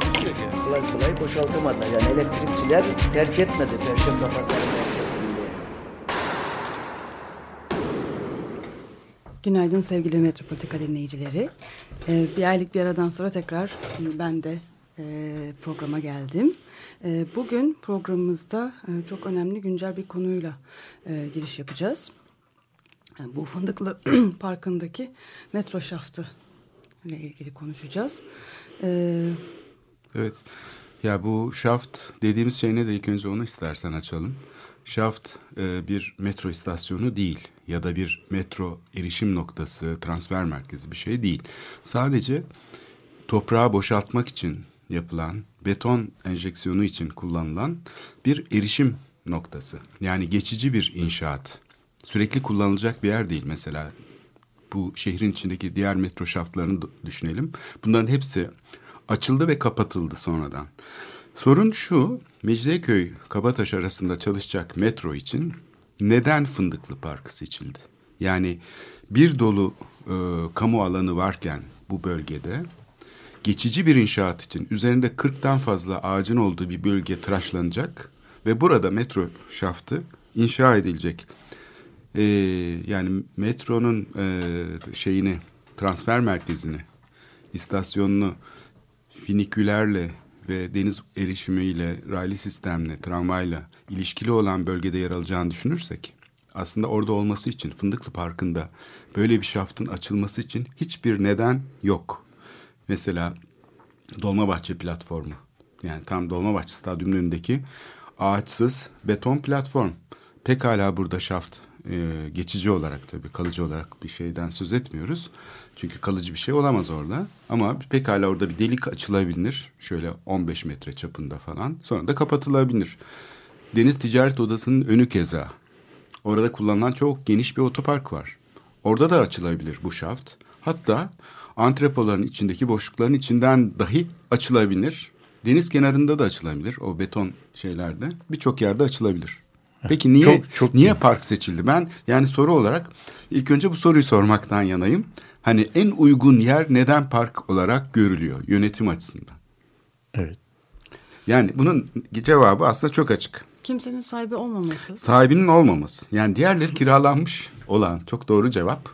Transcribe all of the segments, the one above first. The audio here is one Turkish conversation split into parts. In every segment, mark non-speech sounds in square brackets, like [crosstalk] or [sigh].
Takusuyor ki. kolay kolay boşaltamadılar. Yani elektrikçiler terk etmedi Perşembe Pazarı merkezini. Günaydın sevgili Metropolitika dinleyicileri. Ee, bir aylık bir aradan sonra tekrar ben de e, programa geldim. E, bugün programımızda e, çok önemli güncel bir konuyla e, giriş yapacağız. Yani bu Fındıklı [clears throat] Parkı'ndaki metro şaftı ile ilgili konuşacağız. E, Evet. Ya bu şaft dediğimiz şey nedir? İlk önce onu istersen açalım. Şaft e, bir metro istasyonu değil ya da bir metro erişim noktası, transfer merkezi bir şey değil. Sadece toprağı boşaltmak için yapılan, beton enjeksiyonu için kullanılan bir erişim noktası. Yani geçici bir inşaat. Sürekli kullanılacak bir yer değil mesela. Bu şehrin içindeki diğer metro şaftlarını düşünelim. Bunların hepsi açıldı ve kapatıldı sonradan. Sorun şu, Mecidiyeköy Kabataş arasında çalışacak metro için neden Fındıklı Parkı seçildi? Yani bir dolu e, kamu alanı varken bu bölgede geçici bir inşaat için üzerinde 40'tan fazla ağacın olduğu bir bölge tıraşlanacak ve burada metro şaftı inşa edilecek. Ee, yani metronun e, şeyini transfer merkezini istasyonunu finikülerle ve deniz erişimiyle, raylı sistemle, tramvayla ilişkili olan bölgede yer alacağını düşünürsek aslında orada olması için Fındıklı Parkı'nda böyle bir şaftın açılması için hiçbir neden yok. Mesela Dolmabahçe platformu yani tam Dolmabahçe stadyumunun önündeki ağaçsız beton platform. Pekala burada şaft e, geçici olarak tabii kalıcı olarak bir şeyden söz etmiyoruz. Çünkü kalıcı bir şey olamaz orada. Ama pekala orada bir delik açılabilir. Şöyle 15 metre çapında falan. Sonra da kapatılabilir. Deniz Ticaret Odası'nın önü keza. Orada kullanılan çok geniş bir otopark var. Orada da açılabilir bu şaft. Hatta antrepoların içindeki boşlukların içinden dahi açılabilir. Deniz kenarında da açılabilir o beton şeylerde. Birçok yerde açılabilir. Peki niye Çok- çok niye iyi. park seçildi? Ben yani soru olarak ilk önce bu soruyu sormaktan yanayım. Hani en uygun yer neden park olarak görülüyor yönetim açısından? Evet. Yani bunun cevabı aslında çok açık. kimsenin sahibi olmaması. Sahibinin olmaması. Yani diğerleri kiralanmış olan çok doğru cevap.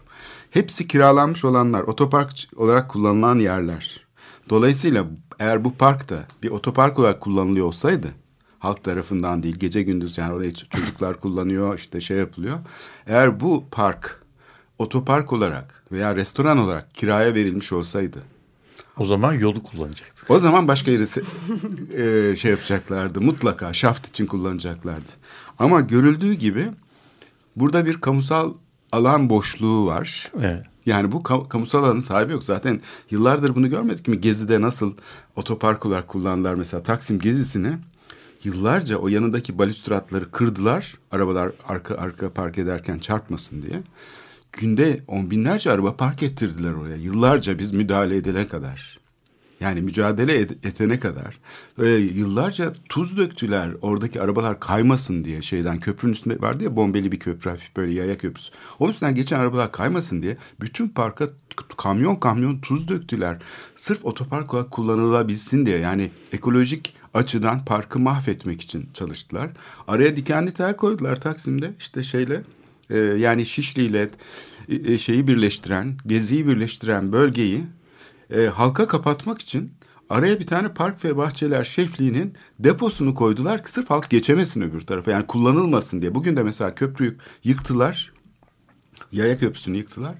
Hepsi kiralanmış olanlar, otopark olarak kullanılan yerler. Dolayısıyla eğer bu park da bir otopark olarak kullanılıyor olsaydı, halk tarafından değil, gece gündüz yani orayı çocuklar kullanıyor, işte şey yapılıyor. Eğer bu park otopark olarak veya restoran olarak kiraya verilmiş olsaydı, O zaman yolu kullanacaktık. o zaman başka yeri [laughs] e, şey yapacaklardı. Mutlaka şaft için kullanacaklardı. Ama görüldüğü gibi burada bir kamusal alan boşluğu var. Evet. Yani bu ka- kamusal alanın sahibi yok. Zaten yıllardır bunu görmedik mi? Gezi'de nasıl otopark olarak kullandılar mesela Taksim Gezisi'ni. Yıllarca o yanındaki balüstratları kırdılar. Arabalar arka arka park ederken çarpmasın diye. Günde on binlerce araba park ettirdiler oraya. Yıllarca biz müdahale edene kadar. Yani mücadele etene kadar. Ee, yıllarca tuz döktüler oradaki arabalar kaymasın diye şeyden. Köprünün üstünde vardı ya bombeli bir köprü hafif böyle yaya köprüsü. O üstünden geçen arabalar kaymasın diye bütün parka kamyon kamyon tuz döktüler. Sırf otopark olarak kullanılabilsin diye yani ekolojik açıdan parkı mahvetmek için çalıştılar. Araya dikenli tel koydular Taksim'de işte şeyle e, yani Şişli ile e, şeyi birleştiren, Gezi'yi birleştiren bölgeyi e, halka kapatmak için araya bir tane park ve bahçeler şefliğinin deposunu koydular ki sırf halk geçemesin öbür tarafa. Yani kullanılmasın diye. Bugün de mesela köprüyü yıktılar. Yaya köprüsünü yıktılar.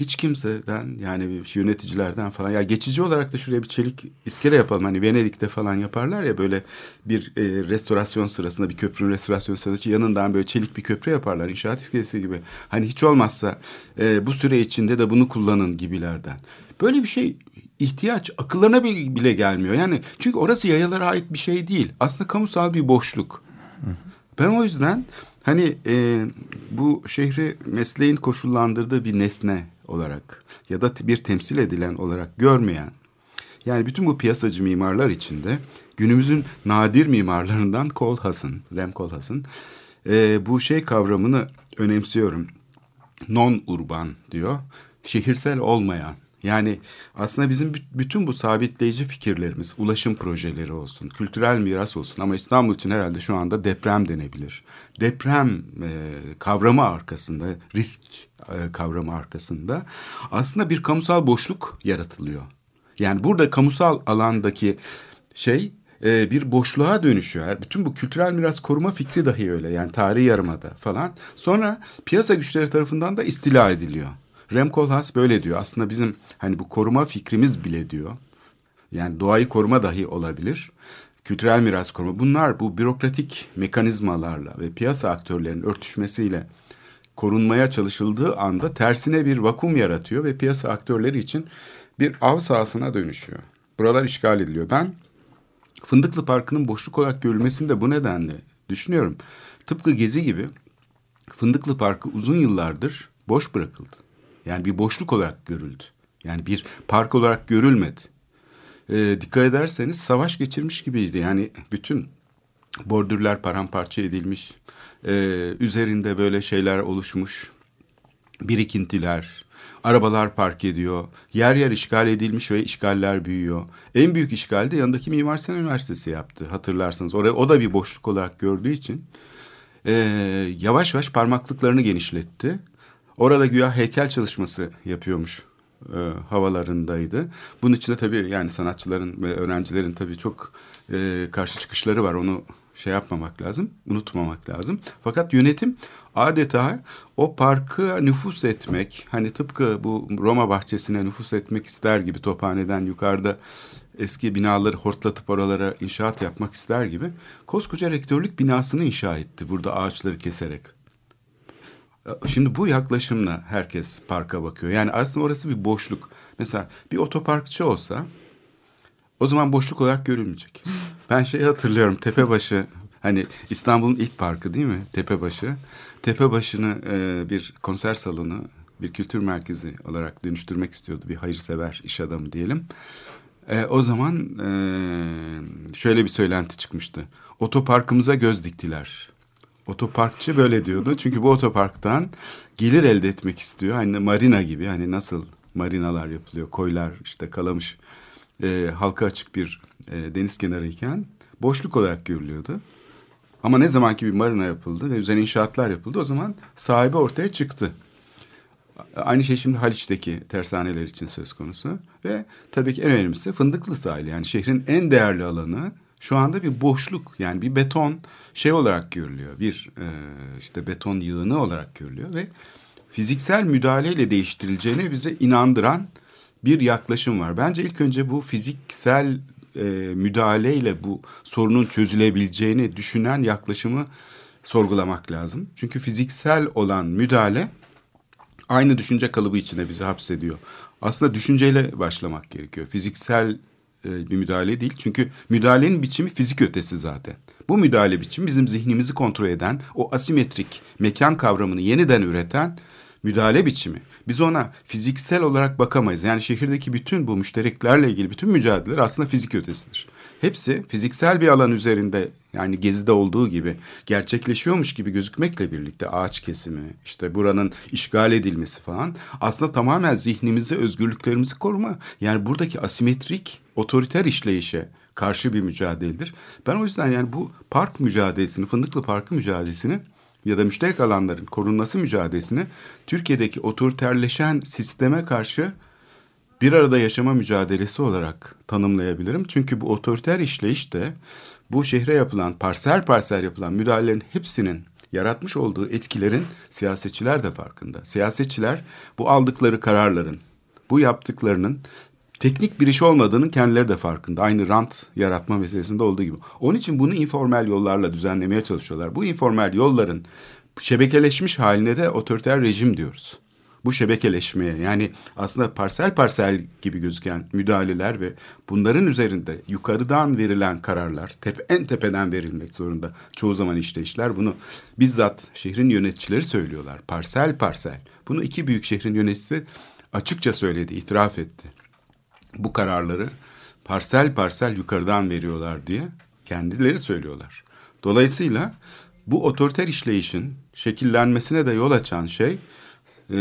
Hiç kimseden yani yöneticilerden falan ya geçici olarak da şuraya bir çelik iskele yapalım. Hani Venedik'te falan yaparlar ya böyle bir e, restorasyon sırasında bir köprünün restorasyon sırasında yanından böyle çelik bir köprü yaparlar inşaat iskelesi gibi. Hani hiç olmazsa e, bu süre içinde de bunu kullanın gibilerden. Böyle bir şey ihtiyaç akıllarına bile gelmiyor. Yani çünkü orası yayalara ait bir şey değil. Aslında kamusal bir boşluk. Ben o yüzden hani e, bu şehri mesleğin koşullandırdığı bir nesne olarak ya da bir temsil edilen olarak görmeyen yani bütün bu piyasacı mimarlar içinde günümüzün nadir mimarlarından Kohlhaas'ın, Rem Kohlhaas'ın e, bu şey kavramını önemsiyorum. Non-urban diyor. Şehirsel olmayan. Yani aslında bizim bütün bu sabitleyici fikirlerimiz, ulaşım projeleri olsun, kültürel miras olsun ama İstanbul için herhalde şu anda deprem denebilir. Deprem e, kavramı arkasında, risk e, kavramı arkasında aslında bir kamusal boşluk yaratılıyor. Yani burada kamusal alandaki şey e, bir boşluğa dönüşüyor. Bütün bu kültürel miras koruma fikri dahi öyle. Yani tarihi yarımada falan. Sonra piyasa güçleri tarafından da istila ediliyor. Rem Koolhaas böyle diyor. Aslında bizim hani bu koruma fikrimiz bile diyor. Yani doğayı koruma dahi olabilir. Kültürel miras koruma. Bunlar bu bürokratik mekanizmalarla ve piyasa aktörlerinin örtüşmesiyle korunmaya çalışıldığı anda tersine bir vakum yaratıyor ve piyasa aktörleri için bir av sahasına dönüşüyor. Buralar işgal ediliyor. Ben Fındıklı Parkı'nın boşluk olarak görülmesini de bu nedenle düşünüyorum. Tıpkı Gezi gibi Fındıklı Parkı uzun yıllardır boş bırakıldı. Yani bir boşluk olarak görüldü. Yani bir park olarak görülmedi. E, dikkat ederseniz savaş geçirmiş gibiydi. Yani bütün bordürler paramparça edilmiş. E, üzerinde böyle şeyler oluşmuş. Birikintiler, arabalar park ediyor. Yer yer işgal edilmiş ve işgaller büyüyor. En büyük işgal de yanındaki Mimar Sinan Üniversitesi yaptı. Hatırlarsanız oraya o da bir boşluk olarak gördüğü için e, yavaş yavaş parmaklıklarını genişletti. Orada güya heykel çalışması yapıyormuş e, havalarındaydı. Bunun içinde tabii yani sanatçıların ve öğrencilerin tabii çok e, karşı çıkışları var. Onu şey yapmamak lazım, unutmamak lazım. Fakat yönetim adeta o parkı nüfus etmek, hani tıpkı bu Roma bahçesine nüfus etmek ister gibi tophaneden yukarıda eski binaları hortlatıp oralara inşaat yapmak ister gibi koskoca rektörlük binasını inşa etti burada ağaçları keserek. Şimdi bu yaklaşımla herkes parka bakıyor. Yani aslında orası bir boşluk. Mesela bir otoparkçı olsa o zaman boşluk olarak görülmeyecek. [laughs] Ben şeyi hatırlıyorum Tepebaşı hani İstanbul'un ilk parkı değil mi Tepebaşı. Tepebaşı'nı e, bir konser salonu bir kültür merkezi olarak dönüştürmek istiyordu bir hayırsever iş adamı diyelim. E, o zaman e, şöyle bir söylenti çıkmıştı. Otoparkımıza göz diktiler. Otoparkçı böyle diyordu. Çünkü bu otoparktan gelir elde etmek istiyor. Hani marina gibi hani nasıl marinalar yapılıyor. Koylar işte kalamış e, halka açık bir e, deniz kenarı iken boşluk olarak görülüyordu. Ama ne zamanki bir marina yapıldı ve üzerine inşaatlar yapıldı o zaman sahibi ortaya çıktı. Aynı şey şimdi Haliç'teki tersaneler için söz konusu. Ve tabii ki en önemlisi Fındıklı sahili. Yani şehrin en değerli alanı şu anda bir boşluk. Yani bir beton şey olarak görülüyor. Bir e, işte beton yığını olarak görülüyor ve fiziksel müdahaleyle değiştirileceğine bize inandıran bir yaklaşım var. Bence ilk önce bu fiziksel e, müdahaleyle bu sorunun çözülebileceğini düşünen yaklaşımı sorgulamak lazım. Çünkü fiziksel olan müdahale aynı düşünce kalıbı içine bizi hapsediyor. Aslında düşünceyle başlamak gerekiyor. Fiziksel e, bir müdahale değil. Çünkü müdahalenin biçimi fizik ötesi zaten. Bu müdahale biçimi bizim zihnimizi kontrol eden, o asimetrik mekan kavramını yeniden üreten müdahale biçimi. Biz ona fiziksel olarak bakamayız. Yani şehirdeki bütün bu müştereklerle ilgili bütün mücadeleler aslında fizik ötesidir. Hepsi fiziksel bir alan üzerinde yani gezide olduğu gibi gerçekleşiyormuş gibi gözükmekle birlikte ağaç kesimi, işte buranın işgal edilmesi falan aslında tamamen zihnimizi, özgürlüklerimizi koruma. Yani buradaki asimetrik, otoriter işleyişe karşı bir mücadeledir. Ben o yüzden yani bu park mücadelesini, Fındıklı Parkı mücadelesini ya da müşterek alanların korunması mücadelesini Türkiye'deki otoriterleşen sisteme karşı bir arada yaşama mücadelesi olarak tanımlayabilirim. Çünkü bu otoriter işleyiş de bu şehre yapılan parsel parsel yapılan müdahalelerin hepsinin yaratmış olduğu etkilerin siyasetçiler de farkında. Siyasetçiler bu aldıkları kararların, bu yaptıklarının teknik bir iş olmadığının kendileri de farkında. Aynı rant yaratma meselesinde olduğu gibi. Onun için bunu informal yollarla düzenlemeye çalışıyorlar. Bu informal yolların şebekeleşmiş haline de otoriter rejim diyoruz. Bu şebekeleşmeye yani aslında parsel parsel gibi gözüken müdahaleler ve bunların üzerinde yukarıdan verilen kararlar tepe, en tepeden verilmek zorunda çoğu zaman işleyişler bunu bizzat şehrin yöneticileri söylüyorlar parsel parsel bunu iki büyük şehrin yöneticisi açıkça söyledi itiraf etti bu kararları parsel parsel yukarıdan veriyorlar diye kendileri söylüyorlar. Dolayısıyla bu otoriter işleyişin şekillenmesine de yol açan şey e,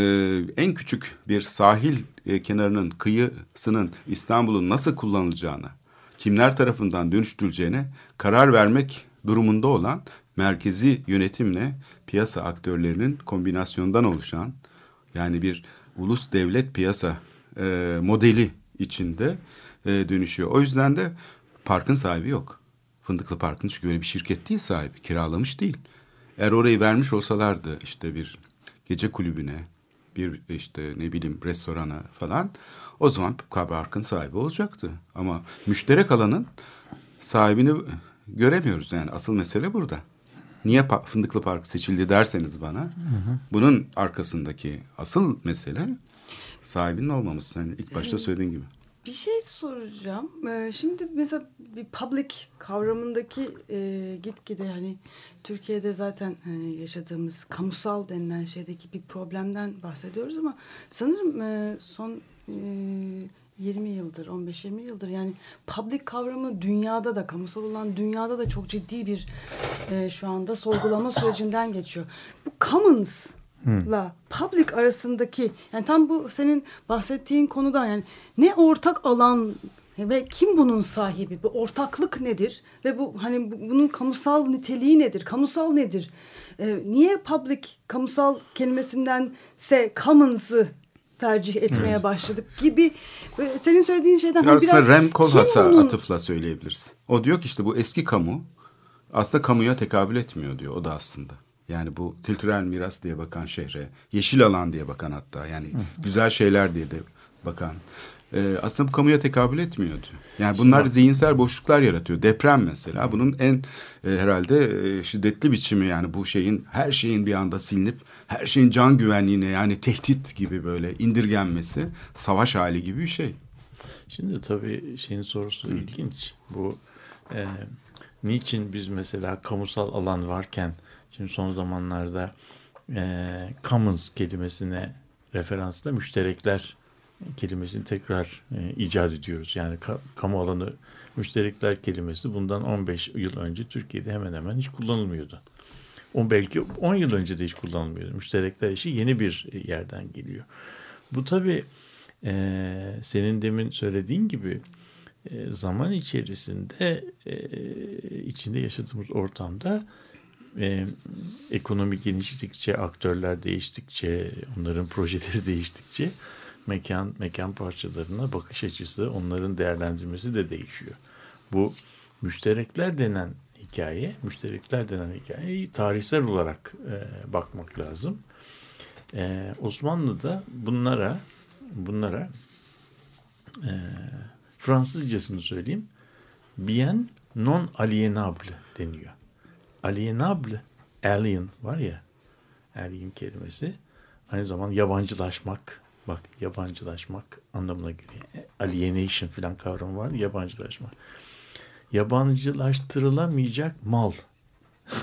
en küçük bir sahil e, kenarının kıyısının İstanbul'un nasıl kullanılacağına, kimler tarafından dönüştürüleceğine karar vermek durumunda olan merkezi yönetimle piyasa aktörlerinin kombinasyonundan oluşan yani bir ulus devlet piyasa e, modeli içinde e, dönüşüyor. O yüzden de parkın sahibi yok. Fındıklı Park'ın çünkü öyle bir şirket değil sahibi. Kiralamış değil. Eğer orayı vermiş olsalardı işte bir gece kulübüne, bir işte ne bileyim restorana falan o zaman parkın sahibi olacaktı. Ama müşterek alanın sahibini göremiyoruz yani asıl mesele burada. Niye Fındıklı Park seçildi derseniz bana hı hı. bunun arkasındaki asıl mesele sahibinin olmaması. Yani ilk başta söylediğin gibi. Bir şey soracağım. Ee, şimdi mesela bir public kavramındaki e, gitgide yani Türkiye'de zaten hani yaşadığımız kamusal denilen şeydeki bir problemden bahsediyoruz ama sanırım e, son e, 20 yıldır, 15-20 yıldır yani public kavramı dünyada da, kamusal olan dünyada da çok ciddi bir e, şu anda sorgulama sürecinden geçiyor. Bu commons la public arasındaki yani tam bu senin bahsettiğin konuda yani ne ortak alan ve kim bunun sahibi? Bu ortaklık nedir? Ve bu hani bunun kamusal niteliği nedir? Kamusal nedir? Ee, niye public kamusal kelimesinden-se commons'ı tercih etmeye başladık gibi senin söylediğin şeyden hani biraz Rem Koolhaas'a onun... atıfla söyleyebiliriz. O diyor ki işte bu eski kamu aslında kamuya tekabül etmiyor diyor o da aslında. Yani bu kültürel miras diye bakan şehre, yeşil alan diye bakan hatta yani güzel şeyler diye de bakan. Ee, aslında bu kamuya tekabül etmiyor diyor. Yani bunlar Şimdi, zihinsel boşluklar yaratıyor. Deprem mesela bunun en e, herhalde e, şiddetli biçimi yani bu şeyin her şeyin bir anda silinip her şeyin can güvenliğine yani tehdit gibi böyle indirgenmesi savaş hali gibi bir şey. Şimdi tabii şeyin sorusu Hı. ilginç. Bu e, niçin biz mesela kamusal alan varken Şimdi son zamanlarda e, commons kelimesine referansla müşterekler kelimesini tekrar e, icat ediyoruz. Yani ka, kamu alanı müşterekler kelimesi bundan 15 yıl önce Türkiye'de hemen hemen hiç kullanılmıyordu. O belki 10 yıl önce de hiç kullanılmıyordu. Müşterekler işi yeni bir yerden geliyor. Bu tabii e, senin demin söylediğin gibi e, zaman içerisinde e, içinde yaşadığımız ortamda e, ekonomi genişledikçe, aktörler değiştikçe, onların [laughs] projeleri değiştikçe mekan mekan parçalarına bakış açısı, onların değerlendirmesi de değişiyor. Bu müşterekler denen hikaye, müşterekler denen hikayeyi tarihsel olarak e, bakmak lazım. E, Osmanlı'da bunlara bunlara e, Fransızcasını söyleyeyim. Bien non alienable deniyor alienable, alien var ya, alien kelimesi aynı zaman yabancılaşmak, bak yabancılaşmak anlamına geliyor. Alienation filan kavramı var, yabancılaşmak. Yabancılaştırılamayacak mal [laughs]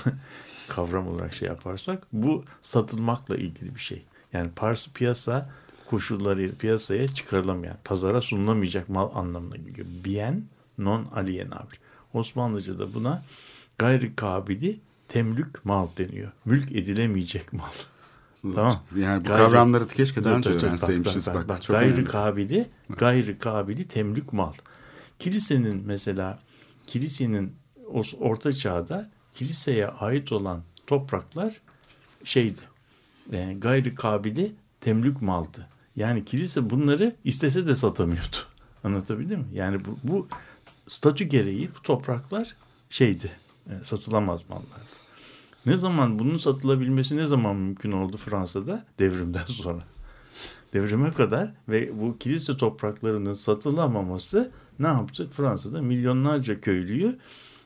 kavram olarak şey yaparsak bu satılmakla ilgili bir şey. Yani pars piyasa koşulları piyasaya çıkarılamayan, pazara sunulamayacak mal anlamına geliyor. Bien non alienable. Osmanlıca'da buna gayri kabili temlük mal deniyor. Mülk edilemeyecek mal. tamam. Yani bu gayri, kavramları keşke daha önce öğrenseymişiz. Bak, bak, bak, çok gayri önemli. kabili, gayri kabili temlük mal. Kilisenin mesela kilisenin orta çağda kiliseye ait olan topraklar şeydi. E, gayri kabili temlük maldı. Yani kilise bunları istese de satamıyordu. [laughs] Anlatabildim mi? Yani bu, bu statü gereği bu topraklar şeydi e, satılamaz mallardı. Ne zaman bunun satılabilmesi ne zaman mümkün oldu Fransa'da? Devrimden [laughs] sonra. Devrime kadar ve bu kilise topraklarının satılamaması ne yaptı? Fransa'da milyonlarca köylüyü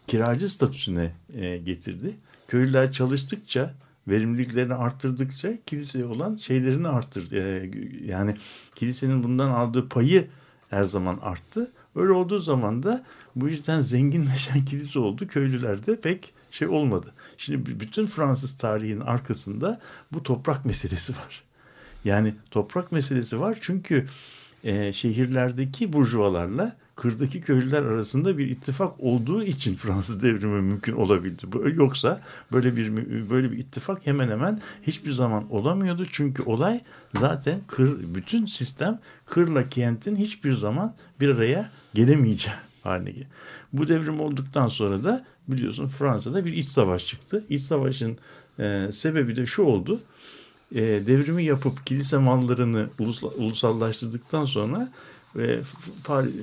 kiracı statüsüne e, getirdi. Köylüler çalıştıkça verimliliklerini arttırdıkça kiliseye olan şeylerini arttır. E, yani kilisenin bundan aldığı payı her zaman arttı. Öyle olduğu zaman da bu yüzden zenginleşen kilise oldu. Köylülerde pek şey olmadı. Şimdi bütün Fransız tarihinin arkasında bu toprak meselesi var. Yani toprak meselesi var çünkü e, şehirlerdeki burjuvalarla kırdaki köylüler arasında bir ittifak olduğu için Fransız devrimi mümkün olabildi. Yoksa böyle bir böyle bir ittifak hemen hemen hiçbir zaman olamıyordu. Çünkü olay zaten kır, bütün sistem kırla kentin hiçbir zaman bir araya gelemeyeceği geldi. Bu devrim olduktan sonra da biliyorsun Fransa'da bir iç savaş çıktı. İç savaşın e, sebebi de şu oldu. E, devrimi yapıp kilise mallarını ulusal, ulusallaştırdıktan sonra ve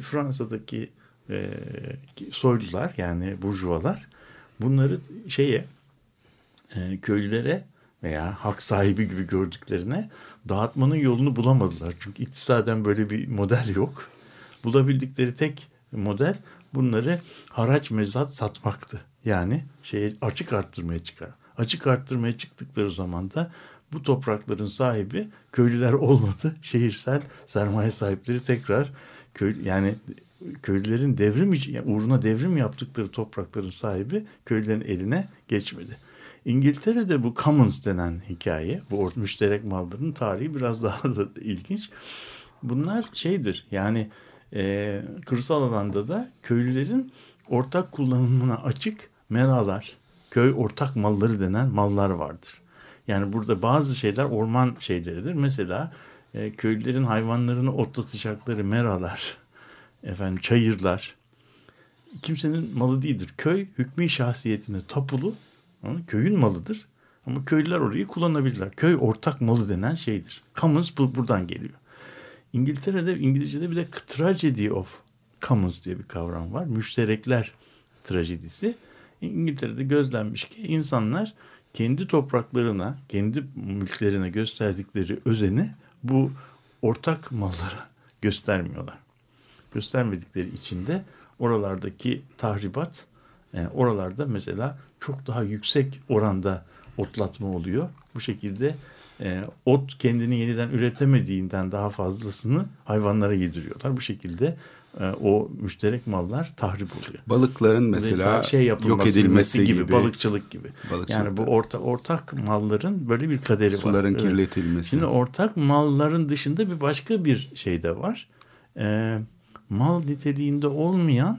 Fransa'daki e, soylular yani burjuvalar bunları şeye e, köylülere veya hak sahibi gibi gördüklerine dağıtmanın yolunu bulamadılar. Çünkü iktisaden böyle bir model yok. Bulabildikleri tek model bunları haraç mezat satmaktı. Yani şey açık arttırmaya çıkar. Açık arttırmaya çıktıkları zaman da bu toprakların sahibi köylüler olmadı. [laughs] Şehirsel sermaye sahipleri tekrar köy yani köylülerin devrim yani uğruna devrim yaptıkları toprakların sahibi köylülerin eline geçmedi. İngiltere'de bu commons denen hikaye, bu müşterek malların tarihi biraz [laughs] daha da ilginç. Bunlar şeydir yani e, kırsal alanda da köylülerin ortak kullanımına açık meralar, köy ortak malları denen mallar vardır. Yani burada bazı şeyler orman şeyleridir. Mesela e, köylülerin hayvanlarını otlatacakları meralar, [laughs] efendim çayırlar kimsenin malı değildir. Köy hükmü şahsiyetine tapulu, köyün malıdır. Ama köylüler orayı kullanabilirler. Köy ortak malı denen şeydir. Commons bu, buradan geliyor. İngiltere'de, İngilizce'de bir de tragedy of commons diye bir kavram var. Müşterekler trajedisi. İngiltere'de gözlenmiş ki insanlar kendi topraklarına, kendi mülklerine gösterdikleri özeni bu ortak mallara göstermiyorlar. Göstermedikleri için de oralardaki tahribat, oralarda mesela çok daha yüksek oranda otlatma oluyor. Bu şekilde e, ot kendini yeniden üretemediğinden daha fazlasını hayvanlara yediriyorlar. Bu şekilde e, o müşterek mallar tahrip oluyor. Balıkların mesela şey yok edilmesi gibi, gibi balıkçılık gibi. Yani bu orta, ortak malların böyle bir kaderi Suların var. Suların kirletilmesi. Evet. Şimdi ortak malların dışında bir başka bir şey de var. E, mal niteliğinde olmayan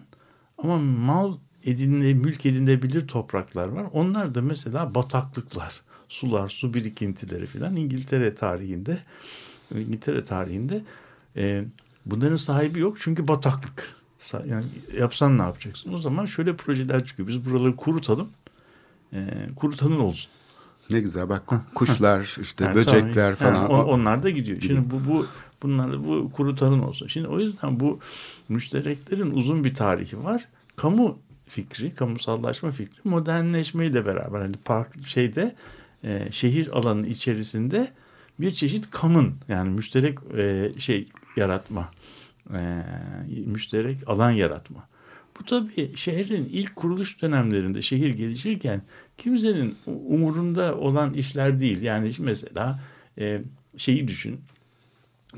ama mal edinle, mülk edinebilir topraklar var. Onlar da mesela bataklıklar, sular, su birikintileri filan İngiltere tarihinde İngiltere tarihinde e, Bunların sahibi yok çünkü bataklık. Yani yapsan ne yapacaksın? O zaman şöyle projeler çıkıyor. Biz buraları kurutalım. E, kurutanın olsun. Ne güzel bak kuşlar [laughs] işte yani, böcekler tamam. falan. Yani on, onlar da gidiyor. Şimdi bu bu bunlar bu kurutanın olsun. Şimdi o yüzden bu müştereklerin uzun bir tarihi var. Kamu fikri, kamusallaşma fikri modernleşmeyle beraber hani park şeyde e, şehir alanının içerisinde bir çeşit kamun yani müşterek e, şey yaratma, e, müşterek alan yaratma. Bu tabii şehrin ilk kuruluş dönemlerinde şehir gelişirken kimsenin umurunda olan işler değil. Yani mesela e, şeyi düşün.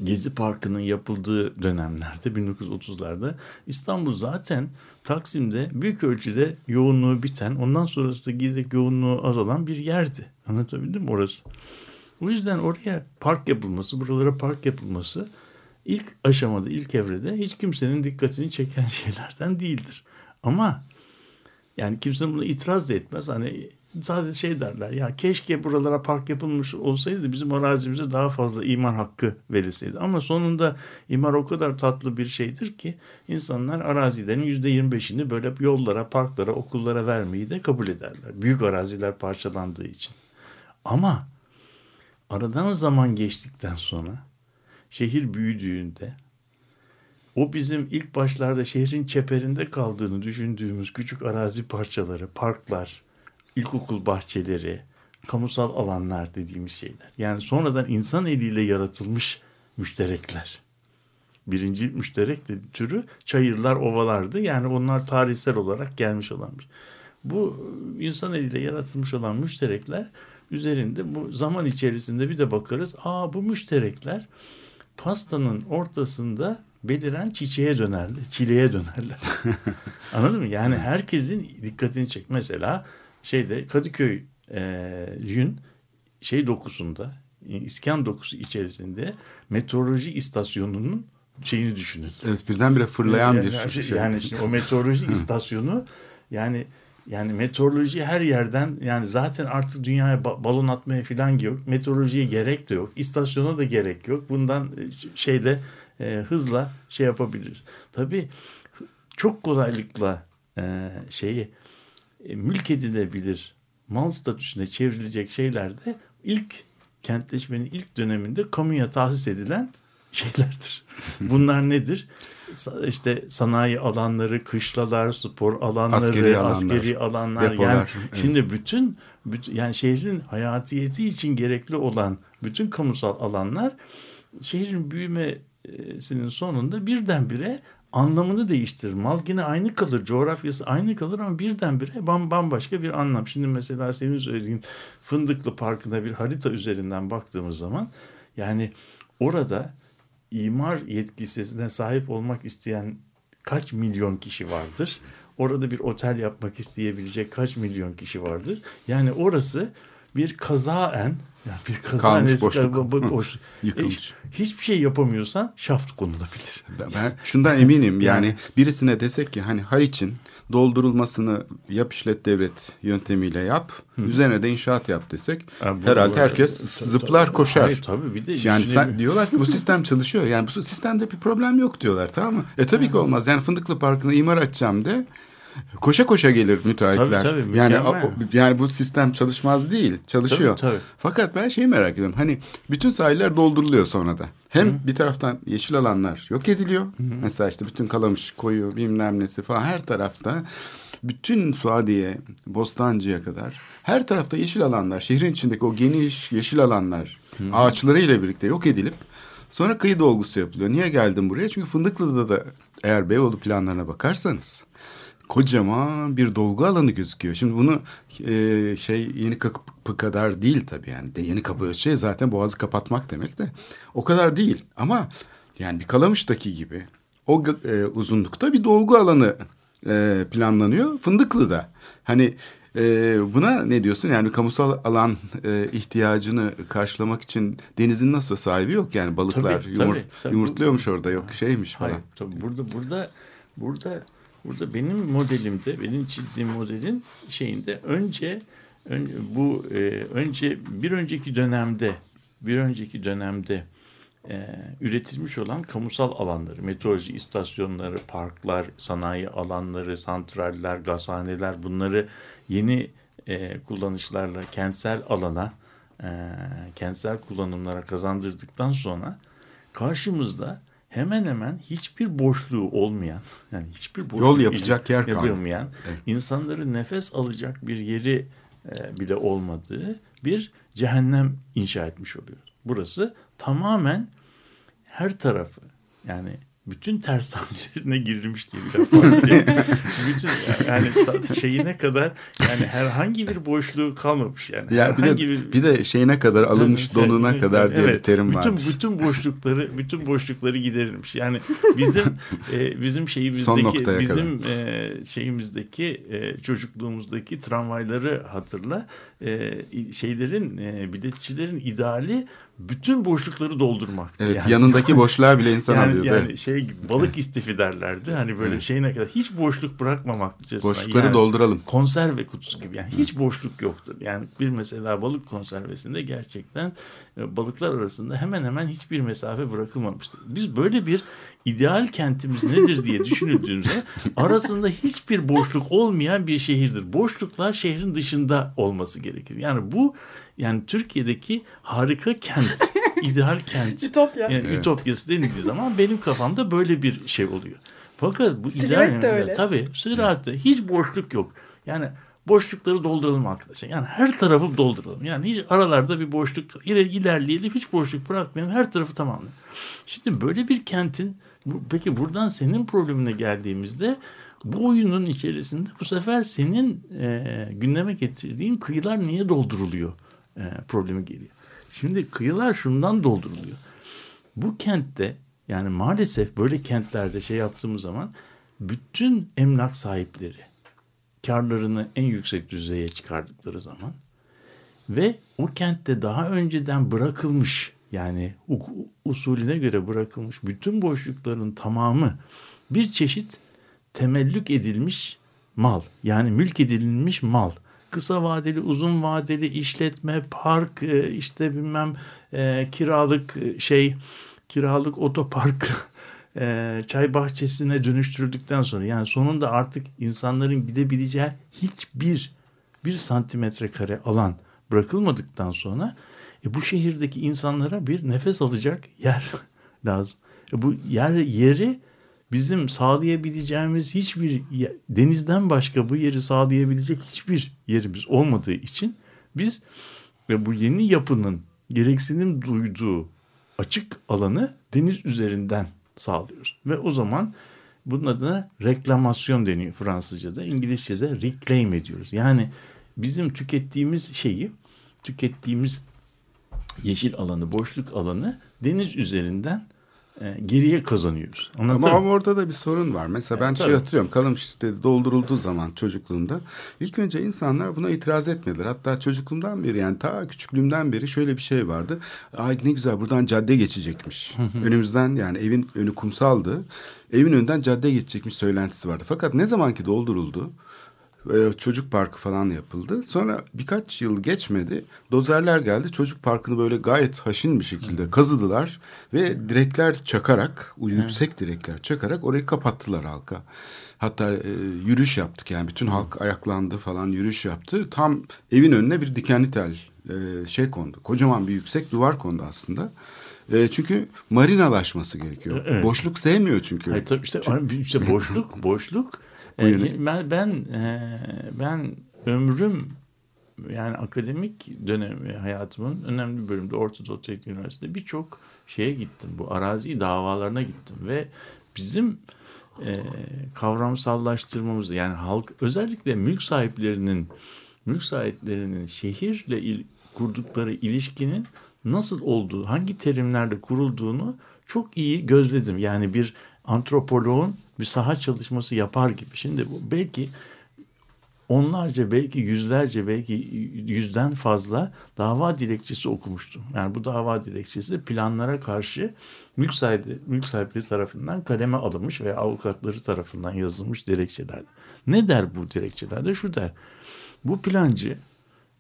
Gezi Parkı'nın yapıldığı dönemlerde 1930'larda İstanbul zaten Taksim'de büyük ölçüde yoğunluğu biten ondan sonrası da giderek yoğunluğu azalan bir yerdi. Anlatabildim mi orası? O yüzden oraya park yapılması, buralara park yapılması ilk aşamada, ilk evrede hiç kimsenin dikkatini çeken [laughs] şeylerden değildir. Ama yani kimse bunu itiraz da etmez. Hani sadece şey derler ya keşke buralara park yapılmış olsaydı bizim arazimize daha fazla imar hakkı verilseydi. Ama sonunda imar o kadar tatlı bir şeydir ki insanlar arazilerin yüzde yirmi beşini böyle yollara, parklara, okullara vermeyi de kabul ederler. Büyük araziler parçalandığı için. Ama aradan zaman geçtikten sonra şehir büyüdüğünde o bizim ilk başlarda şehrin çeperinde kaldığını düşündüğümüz küçük arazi parçaları, parklar, ilkokul bahçeleri, kamusal alanlar dediğimiz şeyler. Yani sonradan insan eliyle yaratılmış müşterekler. Birinci müşterek dedi, türü çayırlar, ovalardı. Yani onlar tarihsel olarak gelmiş olanmış. Bu insan eliyle yaratılmış olan müşterekler üzerinde bu zaman içerisinde bir de bakarız. Aa bu müşterekler pastanın ortasında beliren çiçeğe dönerler, çileğe dönerler. [laughs] Anladın mı? Yani herkesin dikkatini çek. Mesela şeyde Kadıköy e, yün şey dokusunda, iskan dokusu içerisinde meteoroloji istasyonunun şeyini düşünün. Evet birdenbire fırlayan yani, bir yani, şey. Yani şimdi o meteoroloji istasyonu yani yani meteoroloji her yerden yani zaten artık dünyaya ba- balon atmaya falan yok. Meteorolojiye gerek de yok. İstasyona da gerek yok. Bundan e, şeyde e, hızla şey yapabiliriz. Tabii çok kolaylıkla e, şeyi e, mülk edilebilir mal statüsüne çevrilecek şeyler de ilk kentleşmenin ilk döneminde kamuya tahsis edilen şeylerdir. [laughs] Bunlar nedir? İşte sanayi alanları, kışlalar, spor alanları, Askeri askeri, alanlar, alanlar. depolar, yani evet. şimdi bütün, bütün yani şehrin hayatiyeti için gerekli olan bütün kamusal alanlar şehrin büyümesinin sonunda birdenbire anlamını değiştirir. Mal yine aynı kalır, coğrafyası aynı kalır ama birdenbire bam, bambaşka bir anlam. Şimdi mesela senin söylediğin Fındıklı Parkı'na bir harita üzerinden baktığımız zaman yani orada imar yetkisine sahip olmak isteyen kaç milyon kişi vardır? Orada bir otel yapmak isteyebilecek kaç milyon kişi vardır? Yani orası bir kazaen yani bir kazaen Kalmış boşluk. Hı, boş- [laughs] yıkılmış. Hiç- hiçbir şey yapamıyorsan şaft konulabilir. Ben- Ben şundan eminim yani birisine desek ki hani Haliç'in doldurulmasını yap işlet devlet yöntemiyle yap. Üzerine de inşaat yap desek Ha, bu- herhalde bu- herkes tabii, zıplar tabii. koşar. Hayır, tabii bir de yani sen, diyorlar ki bu sistem çalışıyor. Yani bu sistemde bir problem yok diyorlar tamam mı? E tabii ki olmaz. Yani Fındıklı Parkı'na imar açacağım de koşa koşa gelir müteahhitler. Tabii, tabii, yani o- yani bu sistem çalışmaz değil, çalışıyor. Tabii, tabii. Fakat ben şeyi merak ediyorum. Hani bütün sahiller dolduruluyor sonra da. Hem bir taraftan yeşil alanlar yok ediliyor. Mesela işte bütün Kalamış koyu bilmem nesi falan her tarafta bütün Suadiye, Bostancı'ya kadar her tarafta yeşil alanlar, şehrin içindeki o geniş yeşil alanlar ağaçlarıyla birlikte yok edilip sonra kıyı dolgusu yapılıyor. Niye geldim buraya? Çünkü Fındıklı'da da eğer Beyoğlu planlarına bakarsanız kocaman bir dolgu alanı gözüküyor. Şimdi bunu e, şey yeni kapı kadar değil tabii yani. De yeni kapı şey zaten boğazı kapatmak demek de o kadar değil. Ama yani bir Kalamış'taki gibi o e, uzunlukta bir dolgu alanı e, planlanıyor. Fındıklı'da. Hani e, buna ne diyorsun? Yani kamusal alan e, ihtiyacını karşılamak için denizin nasıl sahibi yok yani balıklar Tabii, yumur- tabii, tabii. yumurtluyormuş orada yok şeymiş falan. Hayır, tabii burada burada burada burada benim modelimde, benim çizdiğim modelin şeyinde önce ön- bu e, önce bir önceki dönemde bir önceki dönemde e, üretilmiş olan kamusal alanları, meteoroloji istasyonları, parklar, sanayi alanları, santraller, gazhaneler bunları yeni e, kullanışlarla kentsel alana, e, kentsel kullanımlara kazandırdıktan sonra karşımızda hemen hemen hiçbir boşluğu olmayan, yani hiçbir boşluk Yol yapacak yer yapılmayan, Evet. insanların nefes alacak bir yeri e, bile olmadığı bir cehennem inşa etmiş oluyor. Burası tamamen her tarafı yani bütün tersanelerine girilmiş diye bir laf var. Bir [laughs] bütün yani şeyine kadar yani herhangi bir boşluğu kalmamış yani. Ya bir de bir de şeyine kadar alınmış yani donuna şey- [laughs] kadar diye evet, bir terim bütün, vardır. Bütün boşlukları, bütün boşlukları giderilmiş. Yani bizim [laughs] e, bizim şeyimizdeki, bizim e, şeyimizdeki e, çocukluğumuzdaki tramvayları hatırla. E, şeylerin, e, biletçilerin ideali bütün boşlukları doldurmaktı. Evet, yani. yanındaki [laughs] boşluğa bile insan yani, alıyordu. yani şey balık istifi derlerdi. Hani böyle Evet. şeyine kadar hiç boşluk bırakmamakçasına. Boşlukları yani, dolduralım. konserve kutusu gibi yani hiç boşluk yoktur. Yani bir mesela balık konservesinde gerçekten e, balıklar arasında hemen hemen hiçbir mesafe bırakılmamıştır. Biz böyle bir ideal kentimiz nedir diye düşünüldüğümüzde [laughs] arasında hiçbir boşluk olmayan bir şehirdir. Boşluklar şehrin dışında olması gerekir. Yani bu yani Türkiye'deki harika kent, [laughs] ideal kent. Ütopya. Yani Evet. ütopyası denildiği zaman benim kafamda böyle bir şey oluyor. Fakat bu Silüet ideal de öyle. Tabii silüette hiç boşluk yok. Yani boşlukları dolduralım arkadaşlar. Yani her tarafı dolduralım. Yani hiç aralarda bir boşluk ileri ilerleyelim hiç boşluk bırakmayalım. Her tarafı tamamlayalım. Şimdi böyle bir kentin peki buradan senin problemine geldiğimizde bu oyunun içerisinde bu sefer senin e, gündeme getirdiğin kıyılar niye dolduruluyor? E, problemi geliyor. Şimdi kıyılar şundan dolduruluyor. Bu kentte yani maalesef böyle kentlerde şey yaptığımız zaman bütün emlak sahipleri karlarını en yüksek düzeye çıkardıkları zaman ve o kentte daha önceden bırakılmış yani usulüne göre bırakılmış bütün boşlukların tamamı bir çeşit temellük edilmiş mal yani mülk edilmiş mal. Kısa vadeli, uzun vadeli işletme, park, e, işte bilmem e, kiralık e, şey, kiralık otopark, [laughs] çay bahçesine dönüştürüldükten sonra yani sonunda artık insanların gidebileceği hiçbir bir santimetre kare alan bırakılmadıktan sonra e, bu şehirdeki insanlara bir nefes alacak yer [laughs] lazım. E, bu yer yeri bizim sağlayabileceğimiz hiçbir denizden başka bu yeri sağlayabilecek hiçbir yerimiz olmadığı için biz ve bu yeni yapının gereksinim duyduğu açık alanı deniz üzerinden sağlıyoruz. Ve o zaman bunun adına reklamasyon deniyor Fransızca'da. İngilizce'de reclaim ediyoruz. Yani bizim tükettiğimiz şeyi, tükettiğimiz yeşil alanı, boşluk alanı deniz üzerinden geriye kazanıyoruz. Ama, ama orada da bir sorun var. Mesela ben evet, şey hatırlıyorum. Kalım işte doldurulduğu zaman çocukluğumda ilk önce insanlar buna itiraz etmediler. Hatta çocukluğumdan beri yani ta küçüklüğümden beri şöyle bir şey vardı. Ay ne güzel buradan cadde geçecekmiş. Önümüzden yani evin önü kumsaldı. Evin önünden cadde geçecekmiş söylentisi vardı. Fakat ne zamanki dolduruldu e, çocuk parkı falan yapıldı. Sonra birkaç yıl geçmedi. Dozerler geldi. Çocuk parkını böyle gayet haşin bir şekilde kazıdılar ve direkler çakarak, yüksek direkler çakarak orayı kapattılar halka. Hatta e, yürüyüş yaptık yani bütün halk ayaklandı falan yürüyüş yaptı. Tam evin önüne bir dikenli tel e, şey kondu. Kocaman bir yüksek duvar kondu aslında. E, çünkü marinalaşması gerekiyor. Evet. Boşluk sevmiyor çünkü. Hayır, tabii işte, çünkü... işte boşluk, boşluk e, ben ben e, ben ömrüm yani akademik dönemi hayatımın önemli bir bölümde Orta Doğu Teknik Üniversitesi'nde birçok şeye gittim. Bu arazi davalarına gittim ve bizim e, kavramsallaştırmamızda yani halk özellikle mülk sahiplerinin mülk sahiplerinin şehirle il, kurdukları ilişkinin nasıl olduğu, hangi terimlerle kurulduğunu çok iyi gözledim. Yani bir antropoloğun bir saha çalışması yapar gibi. Şimdi bu belki onlarca belki yüzlerce belki yüzden fazla dava dilekçesi okumuştum. Yani bu dava dilekçesi planlara karşı mülk sahibi, mülk sahipleri tarafından kaleme alınmış veya avukatları tarafından yazılmış dilekçeler. Ne der bu dilekçelerde? Şu der. Bu plancı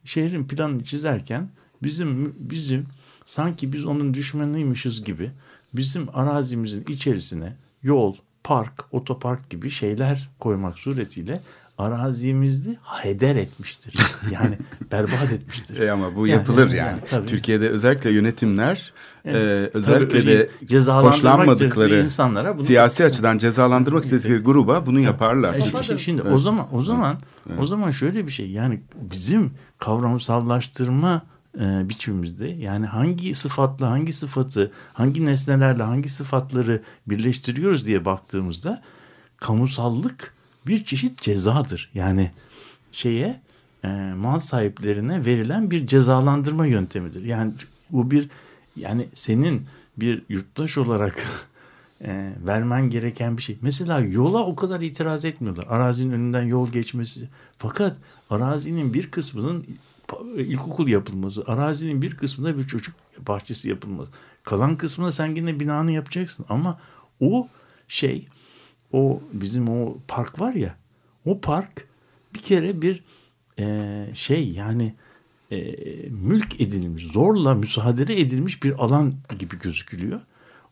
şehrin planını çizerken bizim bizim sanki biz onun düşmanıymışız gibi bizim arazimizin içerisine yol, park, otopark gibi şeyler koymak suretiyle arazimizi heder etmiştir. [laughs] Yani berbat etmiştir. E ama bu yani, yapılır yani. yani tabii. Türkiye'de özellikle yönetimler yani, e, özellikle de hoşlanmadıkları insanlara bunu siyasi açıdan cezalandırmak istedikleri gruba bunu yaparlar. E, şimdi, şimdi evet. o zaman o zaman evet. o zaman şöyle bir şey yani bizim kavramsallaştırma e, biçimimizde yani hangi sıfatla hangi sıfatı hangi nesnelerle hangi sıfatları birleştiriyoruz diye baktığımızda kamusallık bir çeşit cezadır. Yani şeye e, mal sahiplerine verilen bir cezalandırma yöntemidir. Yani bu bir yani senin bir yurttaş olarak [laughs] e, vermen gereken bir şey. Mesela yola o kadar itiraz etmiyorlar. Arazinin önünden yol geçmesi. Fakat arazinin bir kısmının ilkokul yapılması, arazinin bir kısmında bir çocuk bahçesi yapılması. Kalan kısmına sen yine binanı yapacaksın ama o şey o bizim o park var ya o park bir kere bir e, şey yani e, mülk edilmiş zorla müsaade edilmiş bir alan gibi gözükülüyor.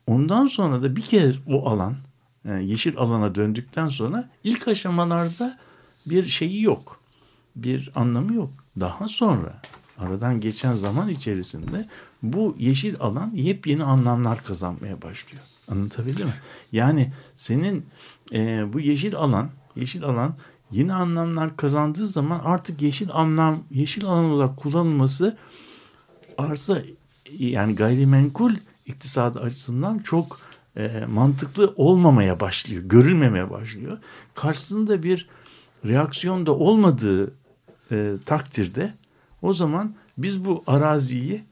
Ondan sonra da bir kere o alan e, yeşil alana döndükten sonra ilk aşamalarda bir şeyi yok. Bir anlamı yok. Daha sonra aradan geçen zaman içerisinde bu yeşil alan yepyeni anlamlar kazanmaya başlıyor. Anlatabildim mi? Yani senin e, bu yeşil alan, yeşil alan yeni anlamlar kazandığı zaman artık yeşil anlam, yeşil alan olarak kullanılması arsa yani gayrimenkul iktisadı açısından çok e, mantıklı olmamaya başlıyor, görülmemeye başlıyor. Karşısında bir reaksiyon da olmadığı e, takdirde o zaman Biz bu araziyi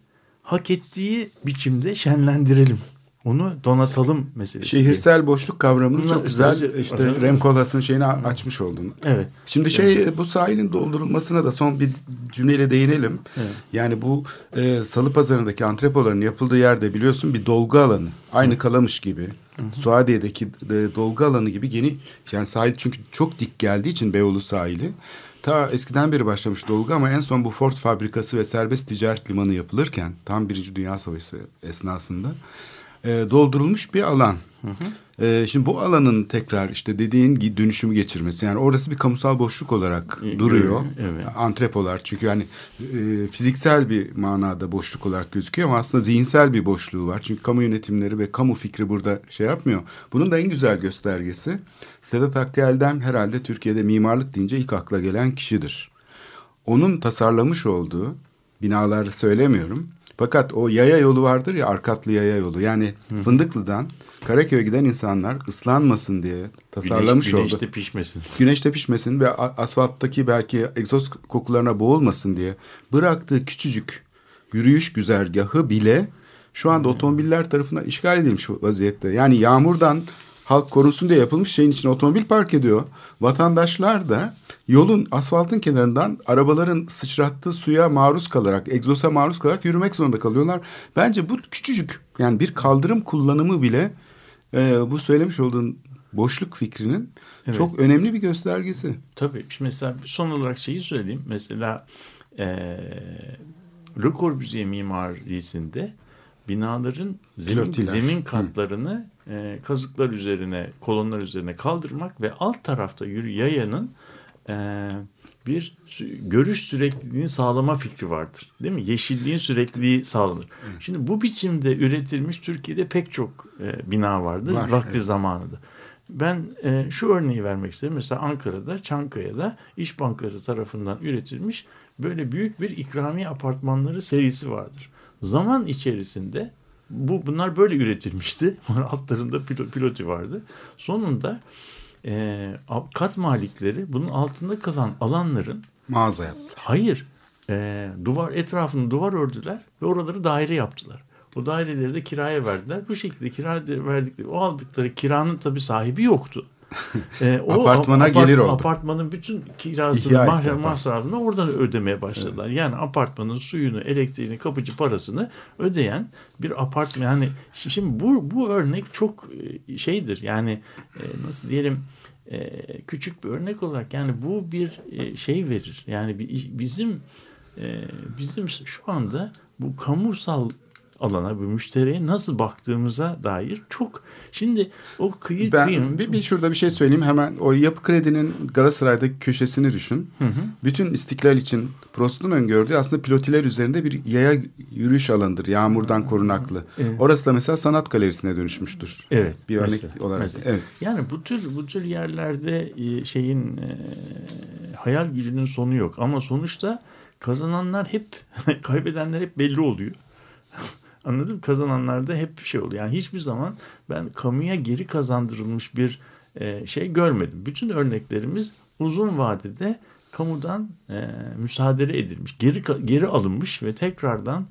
hak ettiği biçimde şenlendirelim. Onu donatalım meselesi. Şehirsel boşluk kavramını Bunlar çok güzel sadece- işte Aha. Rem Koolhaas'ın şeyini açmış oldun. Evet. Şimdi şey bu sahilin doldurulmasına da son bir cümleyle değinelim. Evet. Yani bu e, Salı Pazarı'ndaki antrepoların yapıldığı yerde biliyorsun bir dolgu alanı. Aynı Kalamış gibi. Suadiye'deki e, dolgu alanı gibi yeni yani sahil çünkü çok dik geldiği için Beyoğlu sahili. Ta eskiden beri başlamış dolgu ama en son bu Ford fabrikası ve serbest ticaret limanı yapılırken tam Birinci Dünya Savaşı esnasında e, doldurulmuş bir alan. E, şimdi bu alanın tekrar işte dediğin dönüşümü geçirmesi yani orası bir kamusal boşluk olarak E, duruyor. evet. Antrepolar çünkü yani e, fiziksel bir manada boşluk olarak gözüküyor ama aslında zihinsel bir boşluğu var. Çünkü kamu yönetimleri ve kamu fikri burada şey yapmıyor. Bunun da en güzel göstergesi Sedat Hakkı Eldem herhalde Türkiye'de mimarlık deyince ilk akla gelen kişidir. Onun tasarlamış olduğu binaları söylemiyorum. Fakat o yaya yolu vardır ya arkatlı yaya yolu. Yani Fındıklı'dan Karaköy'e giden insanlar ıslanmasın diye tasarlamış Güneş, oldu. güneşte pişmesin. Güneşte pişmesin ve asfalttaki belki egzoz kokularına boğulmasın diye bıraktığı küçücük yürüyüş güzergahı bile şu anda otomobiller tarafından işgal edilmiş vaziyette. Yani yağmurdan halk korunsun yapılmış şeyin içine otomobil park ediyor. Vatandaşlar da yolun asfaltın kenarından arabaların sıçrattığı suya maruz kalarak, egzosa maruz kalarak yürümek zorunda kalıyorlar. Bence bu küçücük yani bir kaldırım kullanımı bile e, bu söylemiş olduğun boşluk fikrinin Evet. çok önemli bir göstergesi. Tabii. Şimdi mesela son olarak şeyi söyleyeyim. Mesela eee Le Corbusier mimarisinde binaların zemin, Pilotiler. zemin Hı. katlarını eee, kazıklar üzerine, kolonlar üzerine kaldırmak ve alt tarafta yürü yayanın eee, bir görüş sürekliliğini sağlama fikri vardır. Değil mi? Yeşilliğin sürekliliği sağlanır. Şimdi bu biçimde üretilmiş Türkiye'de pek çok e, bina vardı Var, vakti evet. zamanında. Ben e, şu örneği vermek isterim. Mesela Ankara'da, Çankaya'da İş Bankası tarafından üretilmiş böyle büyük bir ikramiye apartmanları serisi vardır. Zaman içerisinde bu bunlar böyle üretilmişti. [laughs] Altlarında pilo- piloti vardı. Sonunda e, kat malikleri bunun altında kalan alanların Mağaza yaptı. Hayır. Ee, duvar etrafını duvar ördüler ve oraları daire yaptılar. O daireleri de kiraya verdiler. Bu şekilde kira verdikleri, o aldıkları kiranın tabii sahibi yoktu. Ee, Apartmana gelir oldu. Apartmanın bütün kirasını, apartman. masrafını oradan ödemeye başladılar. Yani apartmanın suyunu, elektriğini, kapıcı parasını ödeyen bir apartman. Yani şi- şimdi bu bu örnek çok e, şeydir. Yani e, nasıl diyelim e, küçük bir örnek olarak yani bu bir e, şey verir. Yani bizim e, bizim şu anda bu kamusal alana, bu müşteriye nasıl baktığımıza dair çok şimdi o kıyı Ben kıyım bir, bir şurada bir şey söyleyeyim hemen. O yapı kredinin Galatasaray'daki köşesini düşün. Bütün istiklal için Prost'un öngördüğü aslında pilotiler üzerinde bir yaya yürüyüş alanıdır. Yağmurdan korunaklı. Evet. Orası da mesela sanat galerisine dönüşmüştür. Evet. Bir örnek mesela, olarak. mesela. Evet. Yani bu tür bu tür yerlerde e, şeyin e, hayal gücünün sonu yok ama sonuçta kazananlar hep [laughs] kaybedenler hep belli oluyor. Anladın mı? Kazananlarda hep şey oluyor. Yani hiçbir zaman ben kamuya geri kazandırılmış bir e, şey görmedim. Bütün örneklerimiz uzun vadede kamudan e, müsaade edilmiş, geri geri alınmış ve tekrardan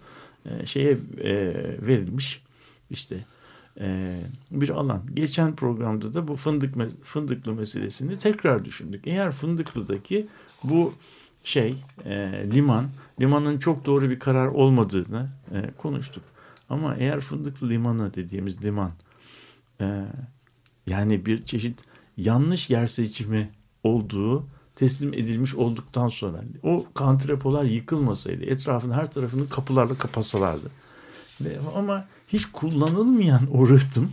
e, şeye e, verilmiş işte e, bir alan. Geçen programda da bu fındık fındıklı meselesini tekrar düşündük. Eğer fındıklıdaki bu şey e, liman, limanın çok doğru bir karar olmadığını e, konuştuk. Ama eğer fındıklı limanı dediğimiz liman e, yani bir çeşit yanlış yer seçimi olduğu teslim edilmiş olduktan sonra o kantrepolar yıkılmasaydı etrafın her tarafını kapılarla kapasalardı ve, ama hiç kullanılmayan o rıhtım,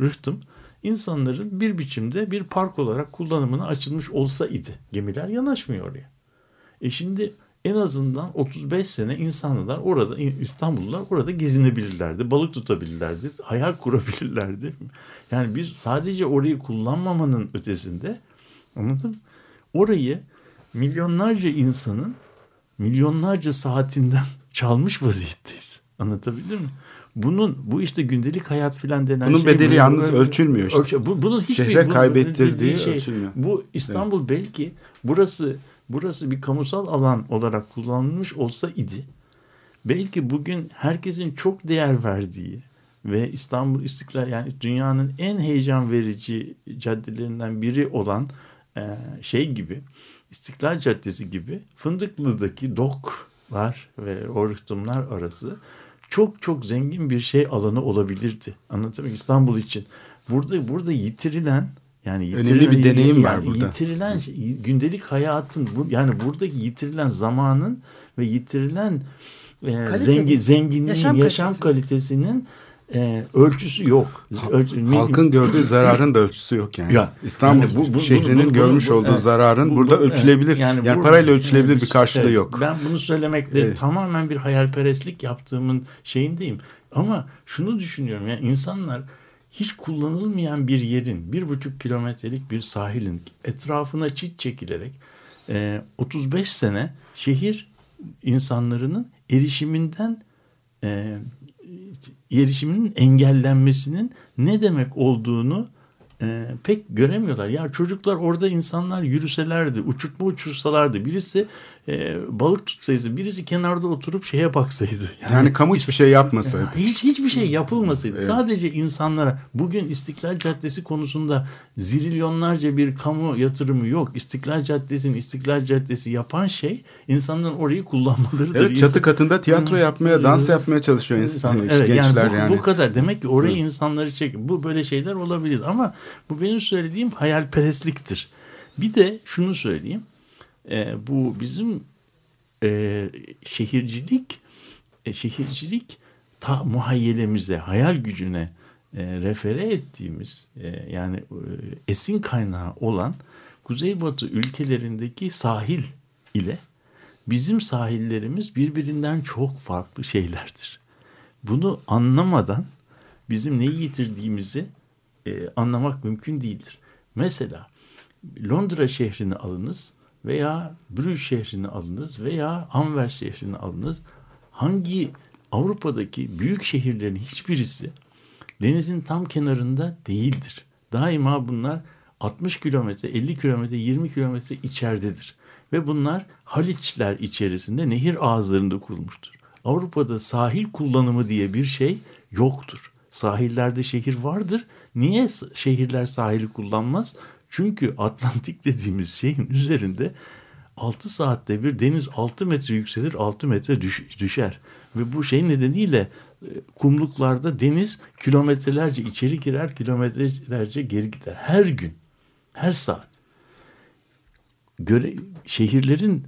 rıhtım insanların bir biçimde bir park olarak kullanımına açılmış olsa idi. Gemiler yanaşmıyor oraya. E şimdi en azından 35 sene insanlar orada İstanbullular orada gezinebilirlerdi, balık tutabilirlerdi, hayal kurabilirlerdi. Yani bir sadece orayı kullanmamanın ötesinde anladın mı? Orayı milyonlarca insanın milyonlarca saatinden [laughs] çalmış vaziyetteyiz. Anlatabildim mi? Bunun bu işte gündelik hayat filan denen Bunun şey bedeli bu- yalnız bu- ölçülmüyor işte. ölçü- bu, bunun hiçbir Şehre kaybettirdiği şey, ölçülmüyor. Bu İstanbul belki burası burası bir kamusal alan olarak kullanılmış olsa idi belki bugün herkesin çok değer verdiği ve İstanbul İstiklal yani dünyanın en heyecan verici caddelerinden biri olan e, şey gibi İstiklal Caddesi gibi Fındıklı'daki doklar ve o rıhtımlar arası çok çok zengin bir şey alanı olabilirdi. Muyum? İstanbul için. Burada burada yitirilen yani Önemli bir deneyim yani var burada. Yitirilen şey, gündelik hayatın bu yani buradaki yitirilen zamanın ve yitirilen e, zengin zenginliğin yaşam, Yaşam kalitesi. kalitesinin e, ölçüsü yok. Ölçü- Halkın gördüğü zararın da ölçüsü yok yani. Ya, İstanbul yani bu- bu- şehrinin bu- bu- görmüş bu- olduğu evet. zararın Bu- burada bu- ölçülebilir. evet. Yani, burada- parayla ölçülebilir Evet, bir karşılığı evet. yok. Ben bunu söylemekte Evet. tamamen bir hayalperestlik yaptığımın şeyindeyim. Ama şunu düşünüyorum yani insanlar hiç kullanılmayan bir yerin bir buçuk kilometrelik bir sahilin etrafına çit çekilerek e, 35 sene şehir insanlarının erişiminden e, erişiminin engellenmesinin ne demek olduğunu e, pek göremiyorlar. Ya çocuklar orada insanlar yürüselerdi, uçurtma uçursalardı, birisi e, balık tutsaydı, birisi kenarda oturup şeye baksaydı. [laughs] Yani kamu hiçbir şey yapmasaydı. [laughs] Hiç hiçbir şey yapılmasaydı. Sadece insanlara bugün İstiklal Caddesi konusunda zirilyonlarca bir kamu yatırımı yok. İstiklal Caddesi'nin İstiklal Caddesi yapan şey insanların orayı kullanmalarıdır. Evet İnsan- çatı katında tiyatro yapmaya, dans yapmaya çalışıyor insan, İnsan- evet, gençler yani bu, yani. bu kadar. Demek ki oraya insanları çek. Bu böyle şeyler olabilir ama bu benim söylediğim hayalperestliktir. Bir de şunu söyleyeyim. Ee, bu bizim e, şehircilik e, şehircilik ta muhayyelemize, hayal gücüne e, refere ettiğimiz e, yani e, esin kaynağı olan Kuzeybatı ülkelerindeki sahil ile bizim sahillerimiz birbirinden çok farklı şeylerdir. Bunu anlamadan bizim neyi yitirdiğimizi e, anlamak mümkün değildir. Mesela Londra şehrini alınız veya Brüj şehrini alınız veya Anvers şehrini alınız. Hangi Avrupa'daki büyük şehirlerin hiçbirisi denizin tam kenarında değildir. Daima bunlar 60 kilometre, 50 kilometre, 20 kilometre içeridedir. Ve bunlar Haliçler içerisinde nehir ağızlarında kurulmuştur. Avrupa'da sahil kullanımı diye bir şey yoktur. Sahillerde şehir vardır. Niye şehirler sahili kullanmaz? Çünkü Atlantik dediğimiz şeyin üzerinde 6 saatte bir deniz 6 metre yükselir 6 metre düş- düşer. Ve bu şey nedeniyle e, kumluklarda deniz kilometrelerce içeri girer kilometrelerce geri gider. Her gün her saat göre şehirlerin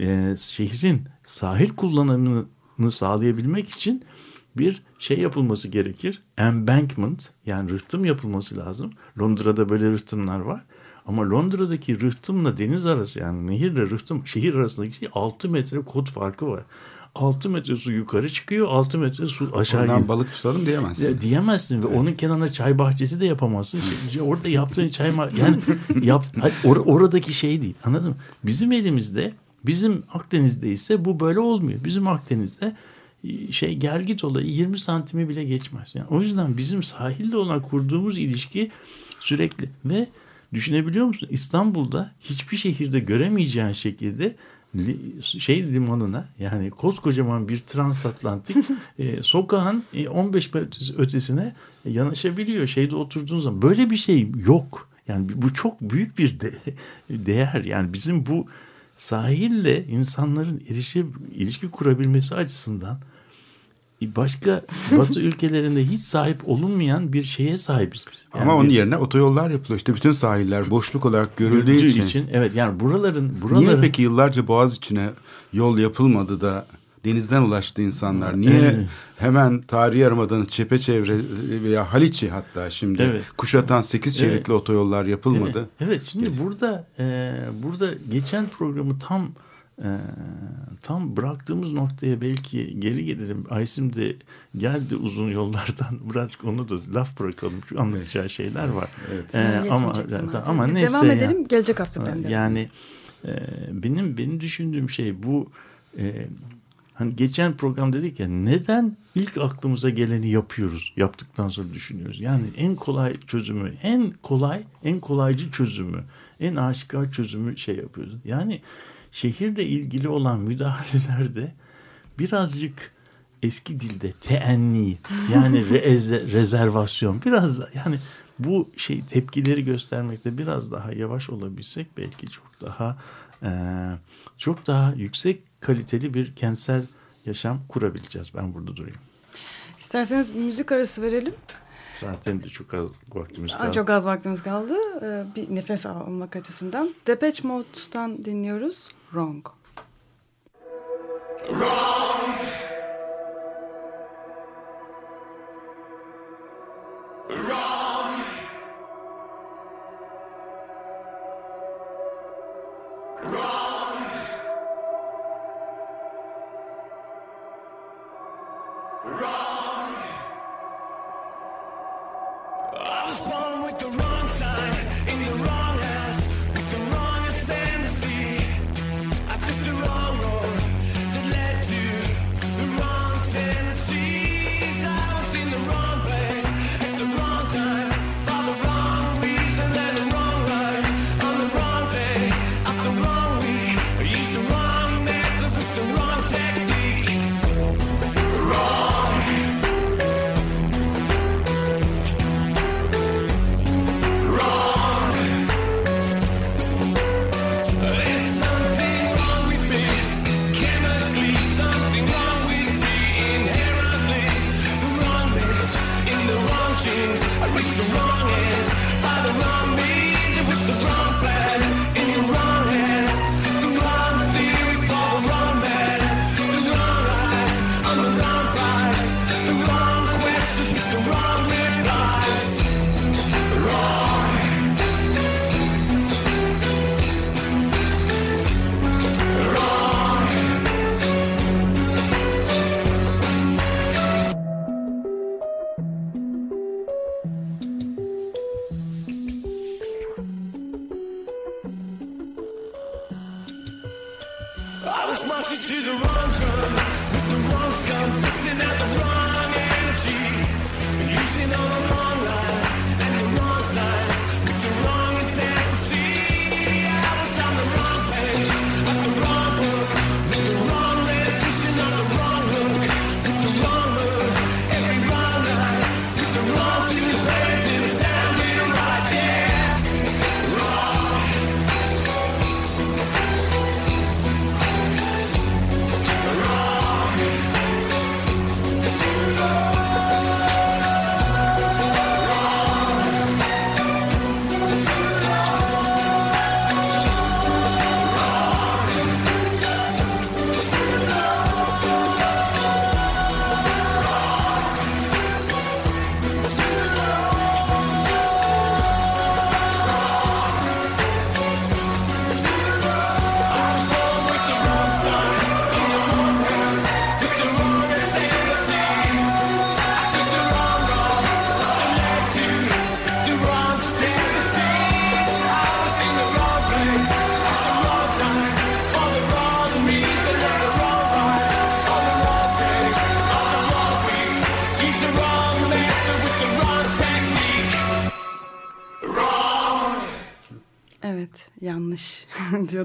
e, şehrin sahil kullanımını sağlayabilmek için bir şey yapılması gerekir. Embankment yani rıhtım yapılması lazım. Londra'da böyle rıhtımlar var. Ama Londra'daki rıhtımla deniz arası yani nehirle rıhtım şehir arasındaki şey 6 metre kod farkı var. 6 metre su yukarı çıkıyor 6 metre su aşağı Oradan gidiyor. balık tutalım diyemezsin. Ya diyemezsin ve onun kenarına çay bahçesi de yapamazsın. Orada yaptığın çay yani [laughs] yap, or- oradaki şey değil anladın mı? Bizim elimizde bizim Akdeniz'de ise bu böyle olmuyor. Bizim Akdeniz'de şey gel git olayı 20 santimi bile geçmez. Yani o yüzden bizim sahille olan kurduğumuz ilişki sürekli ve düşünebiliyor musun? İstanbul'da hiçbir şehirde göremeyeceğin şekilde şey limanına yani koskocaman bir transatlantik [laughs] e, sokağın e, 15 metre ötesine yanaşabiliyor. Şeyde oturduğun zaman böyle bir şey yok. Yani bu çok büyük bir de- [laughs] değer. Yani bizim bu sahille insanların erişip ilişki kurabilmesi açısından başka Batı [laughs] ülkelerinde hiç sahip olunmayan bir şeye sahibiz biz. Yani Ama onun bir- yerine otoyollar yapılıyor. İşte bütün sahiller boşluk olarak görüldüğü Görüldüğü için. evet yani buraların buraların Niye peki yıllarca Boğaz içine yol yapılmadı da denizden ulaştı insanlar? Niye Evet. hemen tarihi yarımadanın çepeçevre veya Haliç'i hatta şimdi Evet. kuşatan 8 Evet. şeritli otoyollar yapılmadı? Evet, evet şimdi burada e, burada geçen programı tam e, tam bıraktığımız noktaya belki geri gelelim. Aysim de geldi uzun yollardan. [laughs] Birazcık onu da laf bırakalım. Şu anlatacağı şeyler var. Evet. E, ama ama Bir neyse. Devam edelim. Gelecek hafta ben de. Yani e, benim benim düşündüğüm şey bu e, hani geçen program dedik ya neden ilk aklımıza geleni yapıyoruz yaptıktan sonra düşünüyoruz yani en kolay çözümü en kolay en kolaycı çözümü en aşikar çözümü şey yapıyoruz yani şehirle ilgili olan müdahalelerde birazcık eski dilde teenni yani [laughs] re- rezervasyon biraz da yani bu şey tepkileri göstermekte biraz daha yavaş olabilsek belki çok daha e, çok daha yüksek kaliteli bir kentsel yaşam kurabileceğiz. Ben burada durayım. İsterseniz bir müzik arası verelim. Zaten de çok az vaktimiz kaldı. Çok az vaktimiz kaldı. Ee, bir nefes almak açısından. Depeche Mode'dan dinliyoruz. Wrong. I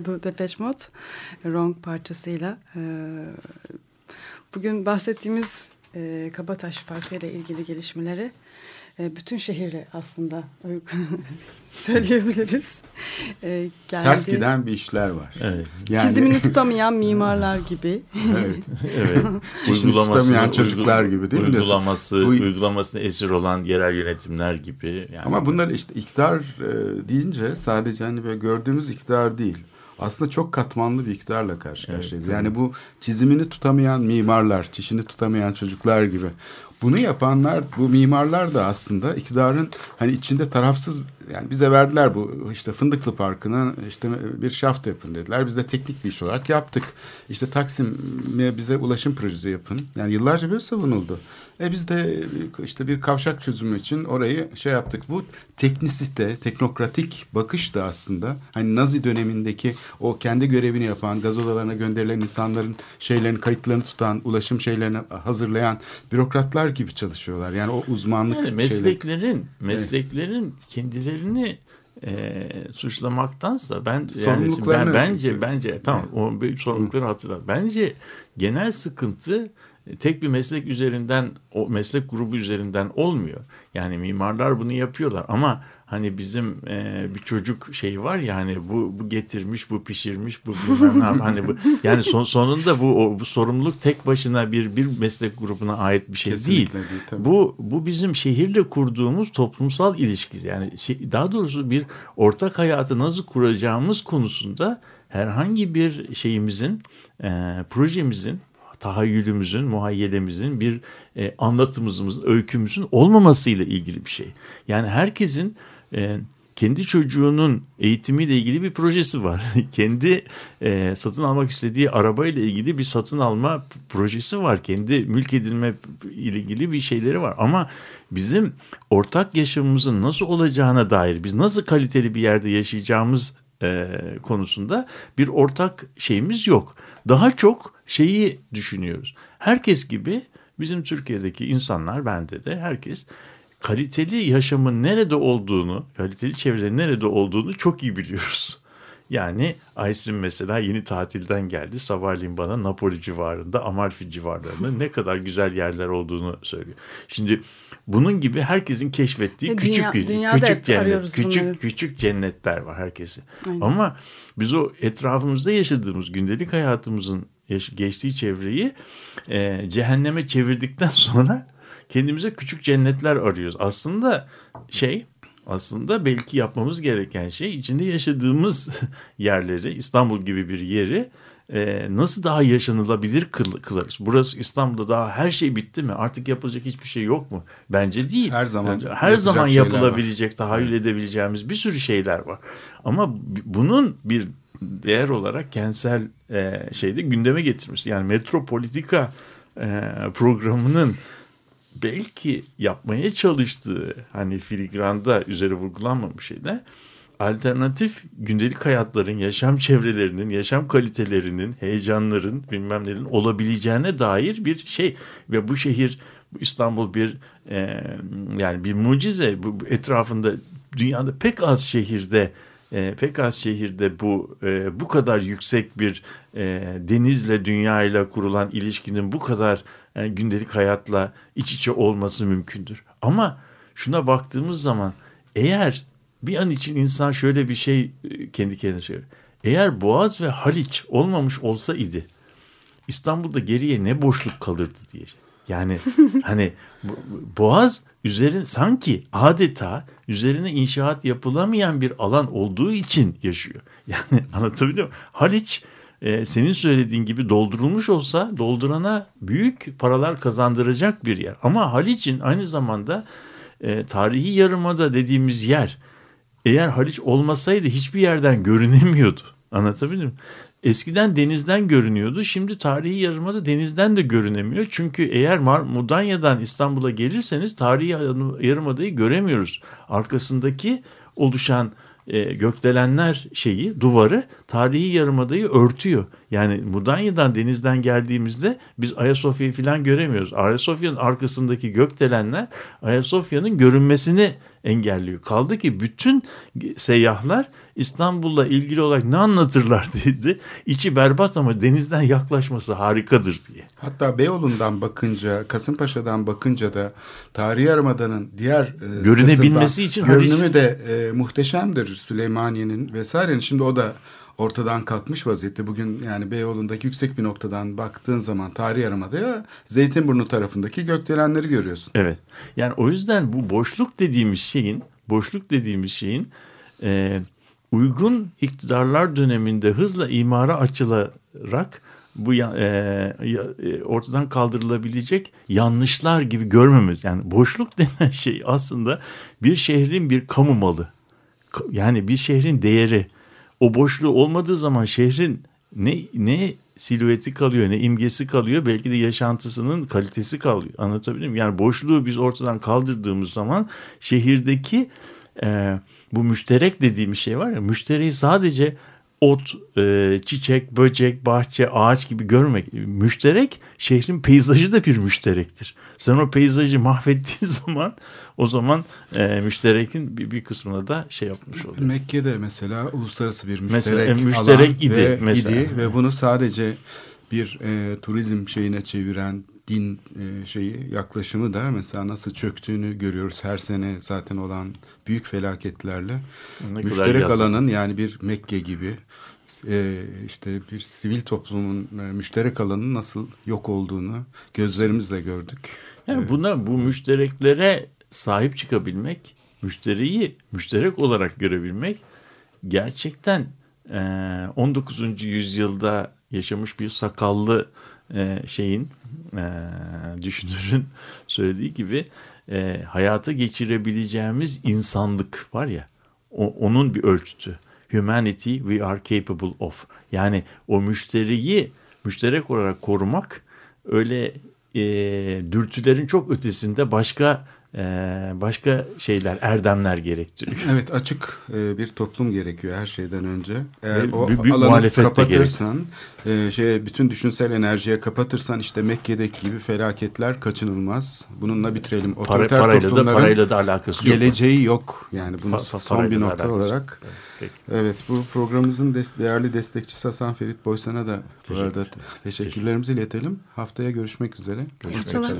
diyordu Depeche Mode. Wrong parçasıyla. Ee, Bugün bahsettiğimiz e, Kabataş Parkı ile ilgili gelişmeleri e, bütün şehirle aslında [laughs] söyleyebiliriz. E, Ters geldi. giden bir işler var. Evet. Yani, Çizimini [laughs] tutamayan mimarlar gibi. evet. [laughs] Evet. Çişini tutamayan çocuklar gibi değil mi? Uygulaması, Bu- uygulamasına esir olan yerel yönetimler gibi. Yani Ama bunlar işte iktidar e, deyince sadece hani böyle gördüğümüz iktidar değil. Aslında çok katmanlı bir iktidarla karşı karşıyayız. yani bu çizimini tutamayan mimarlar, çişini tutamayan çocuklar gibi. Bunu yapanlar, bu mimarlar da aslında iktidarın hani içinde tarafsız yani bize verdiler bu işte Fındıklı Parkı'nın işte bir şaft yapın dediler. Biz de teknik bir iş olarak yaptık. İşte Taksim'e bize ulaşım projesi yapın. Yani yıllarca böyle savunuldu. E biz de işte bir kavşak çözümü için orayı şey yaptık. Bu teknisite, teknokratik bakış da aslında hani Nazi dönemindeki o kendi görevini yapan, gaz odalarına gönderilen insanların şeylerin kayıtlarını tutan, ulaşım şeylerini hazırlayan bürokratlar gibi çalışıyorlar. Yani o uzmanlık Yani şeyleri. mesleklerin mesleklerin kendilerini e, suçlamaktansa ben yani ben bence bence tamam o sorumlulukları hatırlar. Bence genel sıkıntı tek bir meslek üzerinden o meslek grubu üzerinden olmuyor. Yani mimarlar bunu yapıyorlar ama hani bizim e, bir çocuk şeyi var ya hani bu bu getirmiş bu pişirmiş bu bilmem ne hani bu yani son, sonunda bu o, bu sorumluluk tek başına bir bir meslek grubuna ait bir şey değil. Kesinlikle değil, tabii. Bu bu bizim şehirle kurduğumuz toplumsal ilişki. Yani şey- daha doğrusu bir ortak hayatı nasıl kuracağımız konusunda herhangi bir şeyimizin, e, projemizin, tahayyülümüzün, muhayyelemizin, bir e, anlatımımızın, öykümüzün olmamasıyla ilgili bir şey. Yani herkesin e, kendi çocuğunun eğitimiyle ilgili bir projesi var. [laughs] kendi e, satın almak istediği arabayla ilgili bir satın alma projesi var. Kendi mülk edilme ile ilgili bir şeyleri var. Ama bizim ortak yaşamımızın nasıl olacağına dair, biz nasıl kaliteli bir yerde yaşayacağımız e, konusunda bir ortak şeyimiz yok. Daha çok şeyi düşünüyoruz. Herkes gibi bizim Türkiye'deki insanlar, bende de herkes kaliteli yaşamın nerede olduğunu, kaliteli çevrelerin nerede olduğunu çok iyi biliyoruz. Yani Aysin mesela yeni tatilden geldi. Sabahleyin bana Napoli civarında, Amalfi civarlarında ne kadar güzel yerler olduğunu söylüyor. Şimdi bunun gibi herkesin keşfettiği küçük dünya- küçük dünyada hep cennet, küçük bunları. küçük cennetler var herkesin. Aynen. Ama biz o etrafımızda yaşadığımız gündelik hayatımızın geçtiği çevreyi e, cehenneme çevirdikten [laughs] sonra kendimize küçük cennetler arıyoruz. Aslında şey aslında belki yapmamız gereken şey içinde yaşadığımız [laughs] yerleri İstanbul gibi bir yeri e, nasıl daha yaşanılabilir kıl- kılarız? Burası İstanbul'da daha her şey bitti mi? Artık yapılacak hiçbir şey yok mu? Bence değil. Her zaman Bence her zaman şeyler var. yapılabilecek, tahayyül edebileceğimiz bir sürü şeyler var. Ama bunun bir değer olarak kentsel e, şeyde gündeme getirmiş. Yani metropolitika e, programının belki yapmaya çalıştığı hani filigranda üzeri vurgulanmamış şeyler alternatif gündelik hayatların, yaşam çevrelerinin, yaşam kalitelerinin, heyecanların, bilmem nelerin olabileceğine dair bir şey. Ve bu şehir, bu İstanbul bir e, yani bir mucize. Bu etrafında dünyada pek az şehirde e, pek az şehirde bu e, bu kadar yüksek bir e, denizle dünyayla kurulan ilişkinin bu kadar e, gündelik hayatla iç içe olması mümkündür. Ama şuna baktığımız zaman eğer bir an için insan şöyle bir şey e, kendi kendine söylüyor. Eğer Boğaz ve Haliç olmamış olsa idi İstanbul'da geriye ne boşluk kalırdı diye. Yani [laughs] hani Boğaz üzerin sanki adeta üzerine inşaat yapılamayan bir alan olduğu için yaşıyor. Yani [laughs] anlatabiliyor muyum? Haliç e, senin söylediğin gibi doldurulmuş olsa doldurana büyük paralar kazandıracak bir yer. Ama Haliç'in aynı zamanda e, tarihi yarımada dediğimiz yer eğer Haliç olmasaydı hiçbir yerden görünemiyordu. Anlatabildim mi? Eskiden denizden görünüyordu. Şimdi tarihi yarımada denizden de görünemiyor. Çünkü eğer Mar Mudanya'dan İstanbul'a gelirseniz tarihi yarım- yarımadayı göremiyoruz. Arkasındaki oluşan e, gökdelenler şeyi duvarı tarihi yarımadayı örtüyor. Yani Mudanya'dan denizden geldiğimizde biz Ayasofya'yı falan göremiyoruz. Ayasofya'nın arkasındaki gökdelenler Ayasofya'nın görünmesini engelliyor. Kaldı ki bütün seyyahlar İstanbul'la ilgili olarak ne anlatırlar [laughs] dedi. İçi berbat ama denizden yaklaşması harikadır diye. Hatta Beyoğlu'ndan bakınca, Kasımpaşa'dan bakınca da Tarihi Yarımada'nın diğer e, Görünebilmesi için görünümü de e, muhteşemdir Süleymaniye'nin vesairenin. Şimdi o da ortadan kalkmış vaziyette. Bugün yani Beyoğlu'ndaki yüksek bir noktadan baktığın zaman Tarihi Yarımada'ya Zeytinburnu tarafındaki gökdelenleri görüyorsun. Evet. Yani o yüzden bu boşluk dediğimiz şeyin, boşluk dediğimiz şeyin e, uygun iktidarlar döneminde hızla imara açılarak bu e, e, ortadan kaldırılabilecek yanlışlar gibi görmemiz. Yani boşluk [laughs] denen şey aslında bir şehrin bir kamu malı. Yani bir şehrin değeri. O boşluğu olmadığı zaman şehrin ne ne silüeti kalıyor, ne imgesi kalıyor, belki de yaşantısının kalitesi kalıyor. Anlatabiliyor muyum? Yani boşluğu biz ortadan kaldırdığımız zaman şehirdeki e, bu müşterek dediğimiz şey var ya, müşteriyi sadece ot, e, çiçek, böcek, bahçe, ağaç gibi görmek. Müşterek, şehrin peyzajı da bir müşterektir. Sen o peyzajı mahvettiğin [laughs] zaman o zaman e, müşterekin bir, bir kısmına da şey yapmış oluyor. Mekke'de mesela uluslararası bir Mesela, müşterek, e, müşterek alan idi ve, mesela. idi ve bunu sadece bir e, turizm şeyine çeviren din e, şeyi yaklaşımı da mesela nasıl çöktüğünü görüyoruz her sene zaten olan büyük felaketlerle. Ne Müşterek alanın yani bir Mekke gibi e, işte bir sivil toplumun e, müşterek alanın nasıl yok olduğunu gözlerimizle gördük. Yani buna bu müştereklere sahip çıkabilmek, müşteriyi müşterek olarak görebilmek gerçekten e, 19. yüzyılda yaşamış bir sakallı e, şeyin e, düşünürün [laughs] söylediği gibi e, hayata geçirebileceğimiz insanlık var ya o, onun bir ölçütü. Humanity we are capable of. Yani o müşteriyi müşterek olarak korumak öyle e, dürtülerin çok ötesinde başka başka şeyler, erdemler gerektiriyor. [laughs] Evet açık e, bir toplum gerekiyor her şeyden önce. Eğer Ve o büyük- büyük alanı kapatırsan, e, şeye bütün düşünsel enerjiye kapatırsan işte Mekke'deki gibi felaketler kaçınılmaz. Bununla bitirelim. Para, Otoriter parayla da toplumların parayla da alakası yok. geleceği yok. Yani bunu Pa- pa- son parayla bir da nokta olarak. Peki. Evet bu programımızın des- değerli destekçisi Hasan Ferit Boysan'a da bu Teşekkür. arada te- teşekkürlerimizi iletelim. Haftaya görüşmek üzere. Görüşmek üzere.